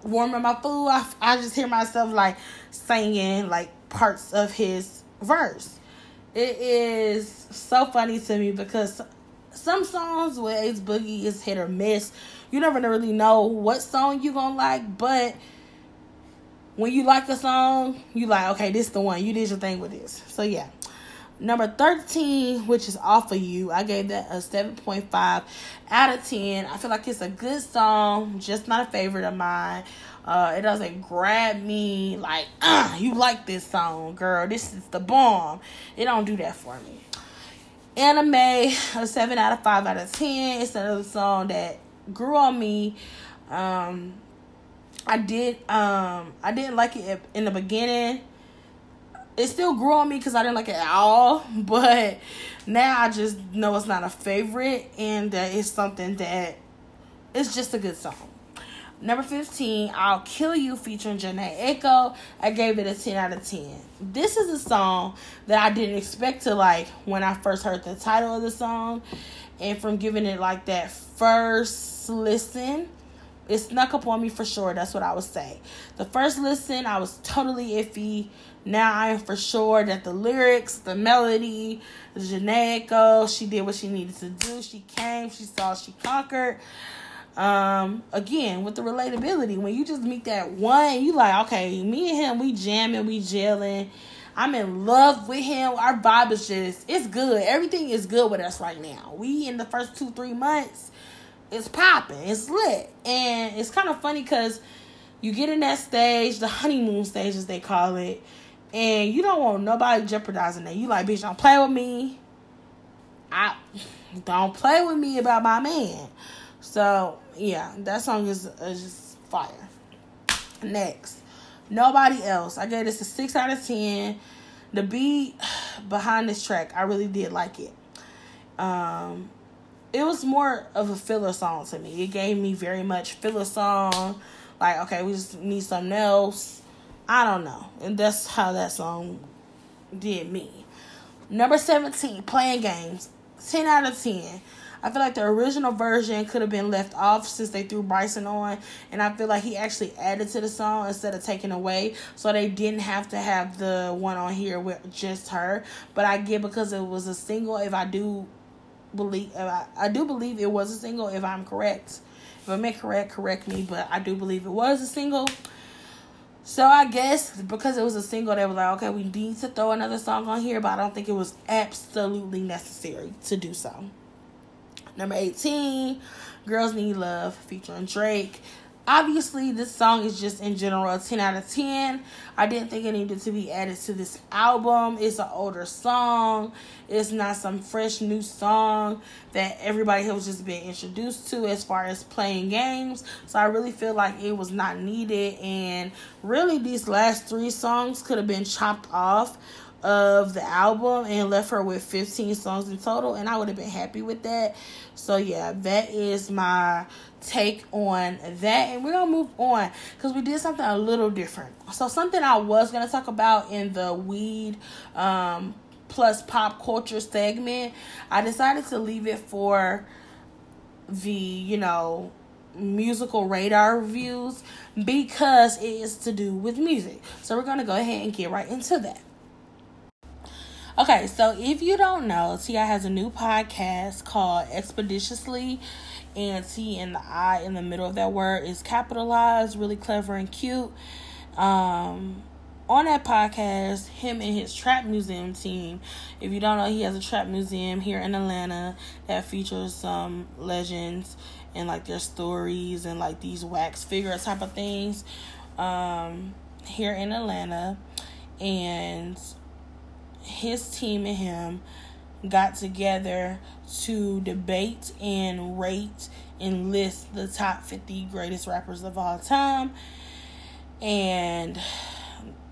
warming my food, I, I just hear myself like singing like parts of his verse. It is so funny to me because some songs with A Boogie is hit or miss. You never really know what song you gonna like, but when you like a song, you like, okay, this is the one. You did your thing with this. So yeah. Number 13, which is off of you, I gave that a 7.5 out of 10. I feel like it's a good song, just not a favorite of mine. Uh, it doesn't grab me like, uh, you like this song, girl. This is the bomb. It don't do that for me. Anna Mae, a 7 out of 5 out of 10. It's another song that grew on me. Um, I did um I didn't like it in the beginning. It still grew on me because I didn't like it at all, <laughs> but now I just know it's not a favorite and that it's something that it's just a good song. Number 15, I'll Kill You featuring Jhené Aiko. I gave it a 10 out of 10. This is a song that I didn't expect to like when I first heard the title of the song. And from giving it like that first listen, it snuck up on me for sure. That's what I would say. The first listen, I was totally iffy. Now I am for sure that the lyrics, the melody, the Aiko, she did what she needed to do. She came, she saw, she conquered. Um, again, with the relatability, when you just meet that one, you like, okay, me and him, we jamming, we gelling. I'm in love with him. Our vibe is just, it's good. Everything is good with us right now. We in the first two, three months, it's popping, it's lit, and it's kind of funny because you get in that stage, the honeymoon stage as they call it, and you don't want nobody jeopardizing that. You like, bitch, don't play with me. I don't play with me about my man. So yeah, that song is, is just fire. Next, nobody else. I gave this a six out of ten. The beat <sighs> behind this track, I really did like it. Um, it was more of a filler song to me. It gave me very much filler song. Like, okay, we just need something else. I don't know. And that's how that song did me. Number 17, playing games. 10 out of 10. I feel like the original version could have been left off since they threw Bryson on, and I feel like he actually added to the song instead of taking away, so they didn't have to have the one on here with just her. But I get because it was a single. If I do believe I, I do believe it was a single if I'm correct. If I'm incorrect, correct me, but I do believe it was a single. So I guess because it was a single, they were like, okay, we need to throw another song on here, but I don't think it was absolutely necessary to do so. Number 18, Girls Need Love featuring Drake obviously this song is just in general a 10 out of 10 i didn't think it needed to be added to this album. It's an older song. It's not some fresh new song that everybody has just been introduced to as far as playing games. So i really feel like it was not needed. And really these last three songs could have been chopped off of the album and left her with 15 songs in total and I would have been happy with that. So yeah, that is my take on that and we're gonna move on because we did something a little different. So something i was gonna talk about in the weed um, plus pop culture segment i decided to leave it for the you know musical radar reviews because it is to do with music. So we're gonna go ahead and get right into that Okay, so if you don't know, T.I. has a new podcast called Expeditiously, and T and the I in the middle of that word is capitalized, really clever and cute. Um, on that podcast, him and his trap museum team. If you don't know, he has a trap museum here in Atlanta that features some legends and like their stories and like these wax figure type of things um, here in Atlanta. And his team and him got together to debate and rate and list the top 50 greatest rappers of all time. And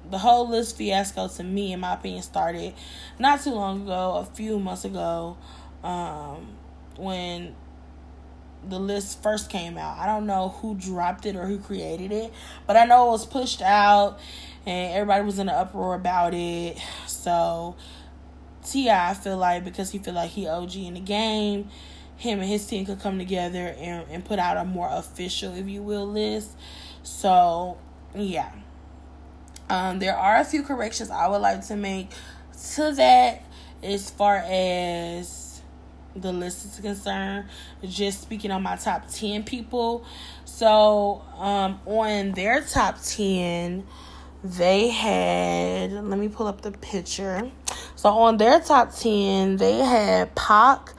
the whole list fiasco to me, in my opinion, started not too long ago, a few months ago, um, when the list first came out. I don't know who dropped it or who created it, but I know it was pushed out and everybody was in an uproar about it. So T.I. I feel like because he feel like he OG in the game, him and his team could come together and, and put out a more official, if you will, list. So yeah. Um, there are a few corrections I would like to make to that as far as the list is concerned. Just speaking on my top 10 people. So, um, on their top 10, they had, let me pull up the picture. So, on their top 10, they had Pac,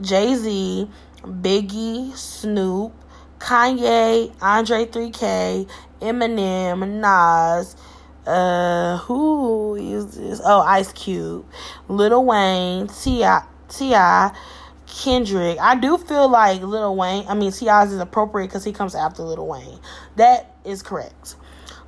Jay Z, Biggie, Snoop, Kanye, Andre 3K, Eminem, Nas, uh, who is this? Oh, Ice Cube, Little Wayne, T.I., T.I., Kendrick. I do feel like Little Wayne, I mean, T.I.'s is appropriate because he comes after Little Wayne. That is correct.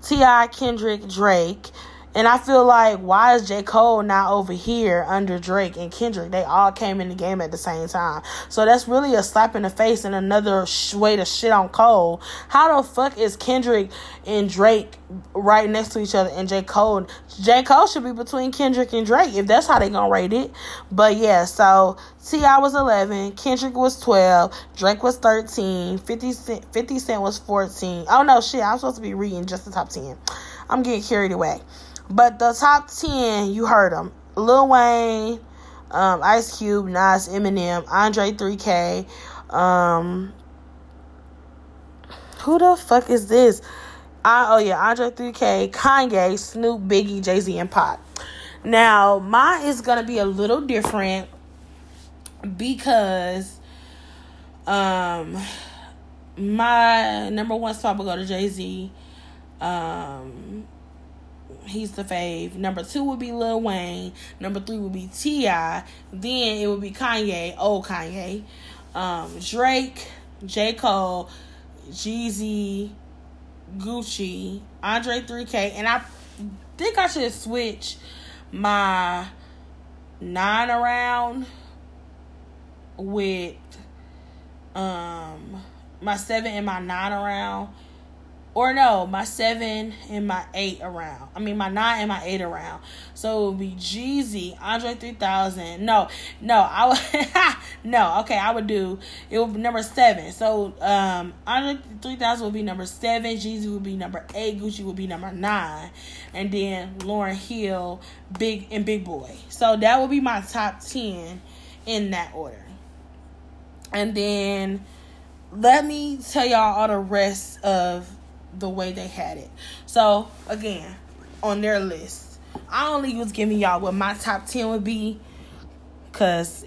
T.I., Kendrick, Drake, and I feel like why is J. Cole not over here under Drake and Kendrick? They all came in the game at the same time. So that's really a slap in the face and another sh- way to shit on Cole. How the fuck is Kendrick and Drake right next to each other and J. Cole? J. Cole should be between Kendrick and Drake if that's how they gonna rate it. But yeah, so T.I. was 11, Kendrick was 12, Drake was 13, 50 Cent, 50 Cent was 14. Oh no, shit, I'm supposed to be reading just the top 10. I'm getting carried away. But the top 10, you heard them. Lil Wayne, um, Ice Cube, Nas, Eminem, Andre 3K. Um, who the fuck is this? I, oh yeah, Andre 3K, Kanye, Snoop, Biggie, Jay Z, and Pop. Now, mine is gonna be a little different because um my number one spot will go to Jay Z. Um he's the fave. Number two would be Lil Wayne. Number three would be T.I. Then it would be Kanye, old Kanye. Um, Drake, J. Cole, Jeezy, Gucci, Andre 3K. And I think I should switch my nine around with um my seven and my nine around or no, my seven and my eight around. I mean, my nine and my eight around. So it would be Jeezy, Andre 3000. No, no, I would, <laughs> no, okay, I would do, it would be number seven. So, um, Andre 3000 would be number seven, Jeezy would be number eight, Gucci would be number nine, and then Lauryn Hill, Big, and Big Boi. So that would be my top 10 in that order. And then, let me tell y'all all the rest of the way they had it. So again, on their list, I only was giving y'all what my top ten would be, cause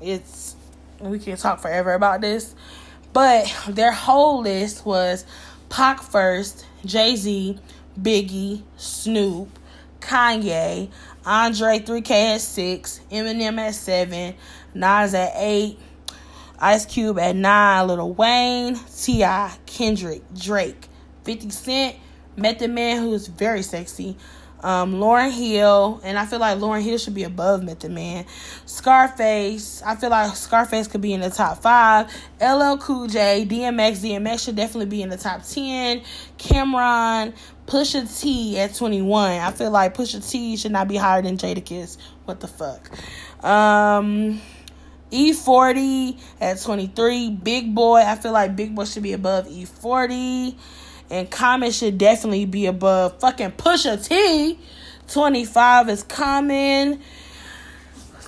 it's we can talk forever about this. But their whole list was Pac first, Jay Z, Biggie, Snoop, Kanye, Andre 3K at six, Eminem at seven, Nas at eight, Ice Cube at nine, Little Wayne, T.I., Kendrick, Drake, 50 Cent, Method Man, who is very sexy. Um, Lauryn Hill, and I feel like Lauryn Hill should be above Method Man. Scarface, I feel like Scarface could be in the top five. LL Cool J, DMX, DMX should definitely be in the top 10. Cam'ron, Pusha T at 21. I feel like Pusha T should not be higher than Jadakiss. What the fuck? Um, E40 at 23. Big Boi, I feel like Big Boi should be above E40. And Common should definitely be above fucking Pusha T. 25 is Common.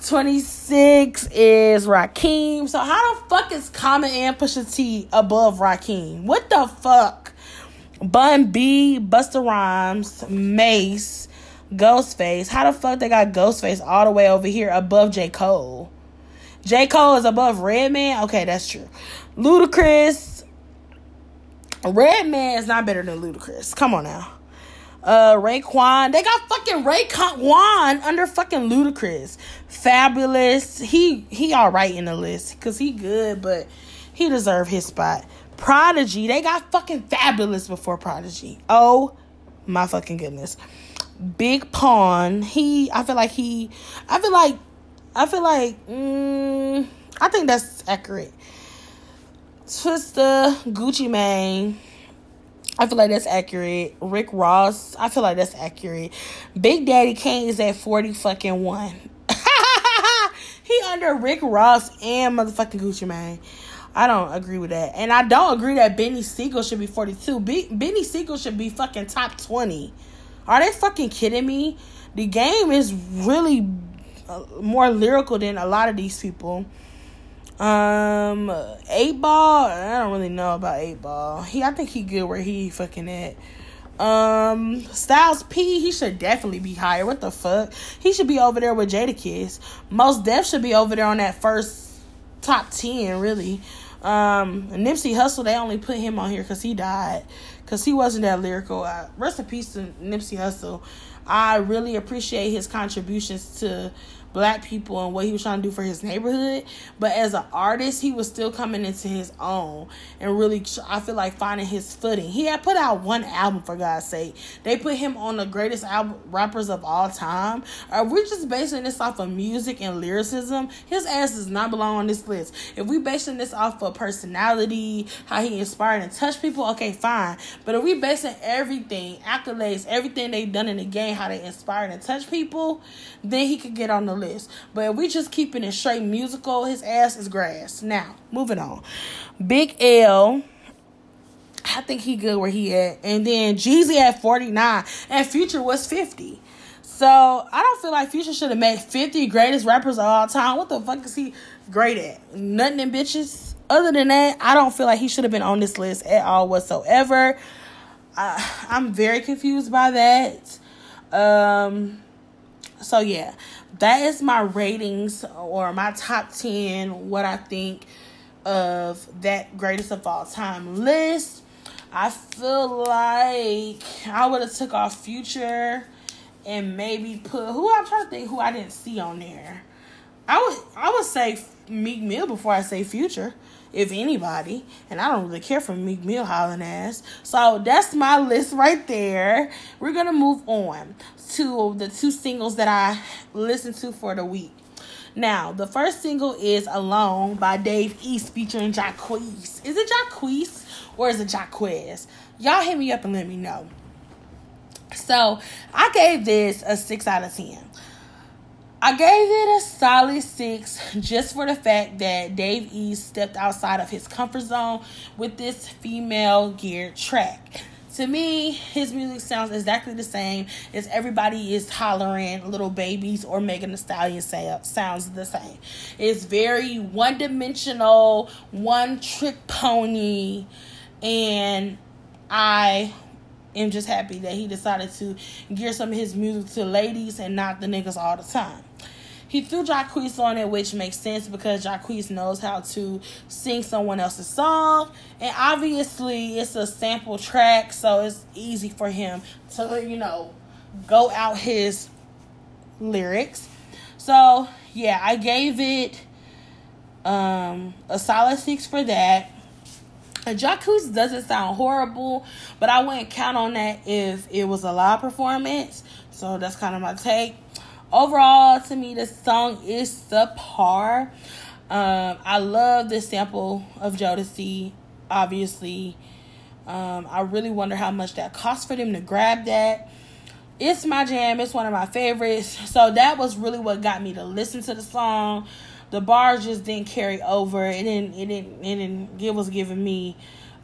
26 is Rakim. So how the fuck is Common and Pusha T above Rakim? What the fuck? Bun B, Busta Rhymes, Mase, Ghostface. How the fuck they got Ghostface all the way over here above J. Cole? J. Cole is above Redman? Okay, that's true. Ludacris. Redman is not better than Ludacris. Come on now. Uh, Raekwon. They got fucking Raekwon under fucking Ludacris. Fabolous. He he all right in the list because he good, but he deserve his spot. Prodigy. They got fucking Fabolous before Prodigy. Oh my fucking goodness. Big Pun. He. I feel like he. I feel like. I feel like. Mm, I think that's accurate. Twista, Gucci Mane. I feel like that's accurate. Rick Ross, I feel like that's accurate. Big Daddy Kane is at 40 fucking one. <laughs> he under Rick Ross and motherfucking Gucci Mane. I don't agree with that. And I don't agree that Beanie Sigel should be 42. Be- Beanie Sigel should be fucking top 20. Are they fucking kidding me? The game is really uh, more lyrical than a lot of these people. Um, eight ball. I don't really know about eight ball. He, I think he good where he fucking at. Um, Styles P, he should definitely be higher. What the fuck? He should be over there with Jadakiss. Mos Def should be over there on that first top ten, really. Um, Nipsey Hussle, they only put him on here because he died, because he wasn't that lyrical. Uh, rest in peace to Nipsey Hussle. I really appreciate his contributions to black people and what he was trying to do for his neighborhood. But as an artist, he was still coming into his own and really, I feel like finding his footing. He had put out one album for God's sake. They put him on the greatest album rappers of all time. Uh, Are we just basing this off of music and lyricism? His ass does not belong on this list. If we basing this off of personality, how he inspired and touched people, okay, fine. But if we basing everything, accolades, everything they've done in the game, how they inspired and touched people, then he could get on the list. But if we just keeping it straight musical, his ass is grass. Now, moving on. Big L. I think he good where he at. And then Jeezy at 49. And Future was 50. So I don't feel like Future should have made 50 greatest rappers of all time. What the fuck is he great at? Nothing in bitches. Other than that, I don't feel like he should have been on this list at all whatsoever. I, I'm very confused by that. Um, so yeah, that is my ratings or my top 10 what I think of that greatest of all time list. I feel like I would have took off Future and maybe put who I'm trying to think who I didn't see on there. I would I would say Meek Mill before I say Future if anybody. And I don't really care for Meek Mill howling ass. So that's my list right there. We're gonna move on to the two singles that I listened to for the week. Now, the first single is Alone by Dave East featuring Jacquees. Is it Jacquees or is it Jacquez? Y'all hit me up and let me know. So, I gave this a 6 out of 10. I gave it a solid six just for the fact that Dave East stepped outside of his comfort zone with this female geared track. To me, his music sounds exactly the same as everybody is hollering little babies or Megan Thee Stallion sounds the same. It's very one dimensional, one trick pony, and I am just happy that he decided to gear some of his music to ladies and not the niggas all the time. He threw Jacquees on it, which makes sense because Jacquees knows how to sing someone else's song. And obviously, it's a sample track, so it's easy for him to, you know, go out his lyrics. So, yeah, I gave it um, a solid six for that. Jacquees doesn't sound horrible, but I wouldn't count on that if it was a live performance. So that's kind of my take overall to me the song is subpar. Um, i love the sample of jodeci obviously. Um, i really wonder how much that cost for them to grab that. It's my jam. It's one of my favorites. So that was really what got me to listen to the song. The bars just didn't carry over. It didn't it didn't it didn't it was giving me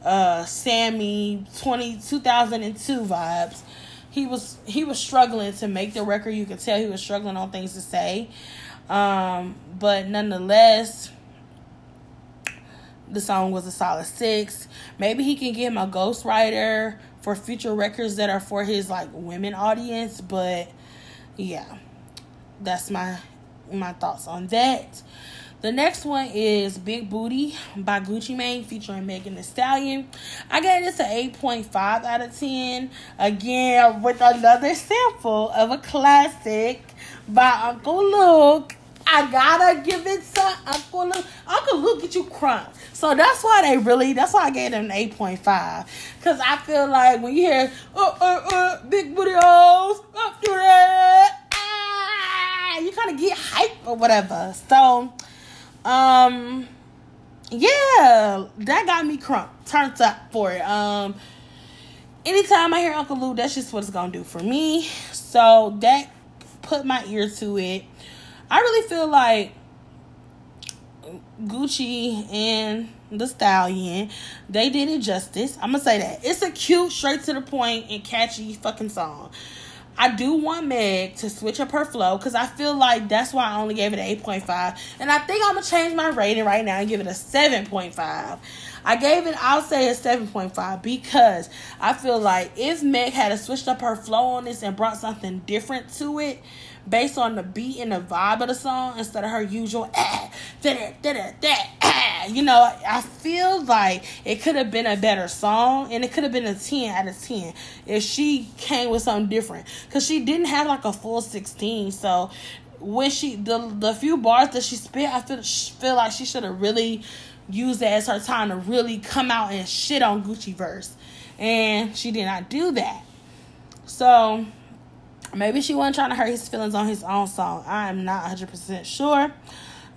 uh sammy 20 2002 vibes he was he was struggling to make the record. You could tell he was struggling on things to say. Um, but nonetheless, the song was a solid six. Maybe he can get him a ghostwriter for future records that are for his like women audience, but yeah. That's my my thoughts on that. The next one is Big Booty by Gucci Mane featuring Megan Thee Stallion. I gave this an 8.5 out of 10. Again, with another sample of a classic by Uncle Luke. I gotta give it to Uncle Luke. Uncle Luke get you crunk. So that's why they really, that's why I gave them an 8.5. Because I feel like when you hear, uh, uh, uh, big booty hoes, up to that, ah, you kind of get hype or whatever. So, um, yeah, that got me crunk, turned up for it. Um, anytime I hear Uncle Luke, that's just what it's gonna do for me. So that put my ear to it. I really feel like Gucci and the Stallion, they did it justice. I'm gonna say that it's a cute, straight to the point, and catchy fucking song. I do want Meg to switch up her flow because I feel like that's why I only gave it an 8.5. And I think I'm going to change my rating right now and give it a 7.5. I gave it, I'll say a 7.5 because I feel like if Meg had switched up her flow on this and brought something different to it, based on the beat and the vibe of the song instead of her usual <laughs> ah, da, da, da, da, ah. you know i feel like it could have been a better song and it could have been a 10 out of 10 if she came with something different. Because she didn't have like a full 16 so when she the the few bars that she spit i feel feel like she should have really used that as her time to really come out and shit on gucci verse. And she did not do that. So Maybe she wasn't trying to hurt his feelings on his own song. I am not 100% sure.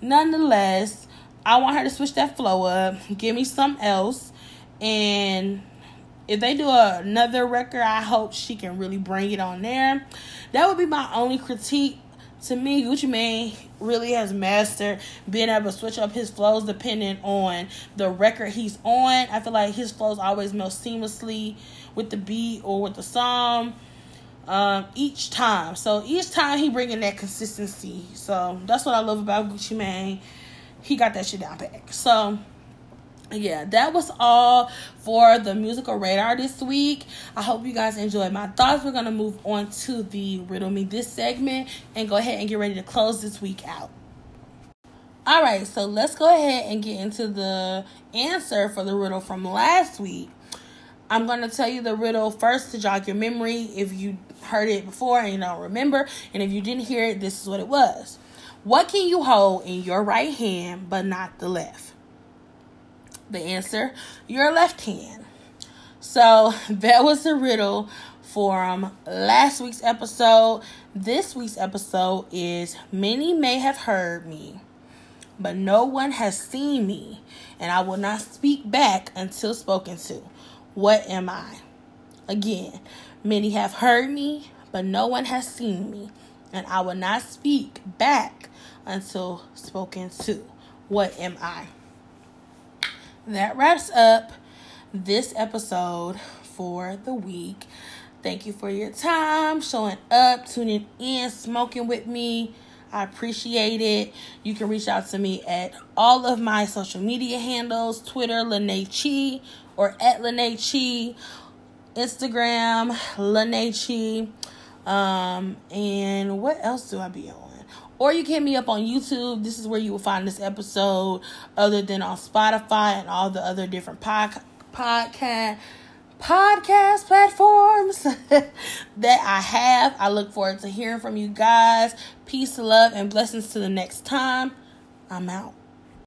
Nonetheless, I want her to switch that flow up, give me something else. And if they do another record, I hope she can really bring it on there. That would be my only critique. To me, Gucci Mane really has mastered being able to switch up his flows depending on the record he's on. I feel like his flows always melt seamlessly with the beat or with the song um, each time. So each time he bringing that consistency. So that's what I love about Gucci Mane. He got that shit down pat. So yeah, that was all for the musical radar this week. I hope you guys enjoyed my thoughts. We're gonna move on to the riddle me this segment and go ahead and get ready to close this week out. All right, so let's go ahead and get into the answer for the riddle from last week. I'm to tell you the riddle first to jog your memory if you heard it before and you don't remember. And if you didn't hear it, this is what it was. What can you hold in your right hand but not the left? The answer, your left hand. So <laughs> that was the riddle from last week's episode. This week's episode is Many may have heard me, but no one has seen me, and I will not speak back until spoken to. What am I? Again, many have heard me, but no one has seen me, and I will not speak back until spoken to. What am I? That wraps up this episode for the week. Thank you for your time, showing up, tuning in, smoking with me. I appreciate it. You can reach out to me at all of my social media handles Twitter, Lene Chi, or at Lene Chi, Instagram, Lenechi. Um, and what else do I be on? Or you can hit me up on YouTube. This is where you will find this episode, other than on Spotify and all the other different pod- podcast podcast platforms <laughs> that I have. I look forward to hearing from you guys. Peace, love, and blessings to the next time. I'm out.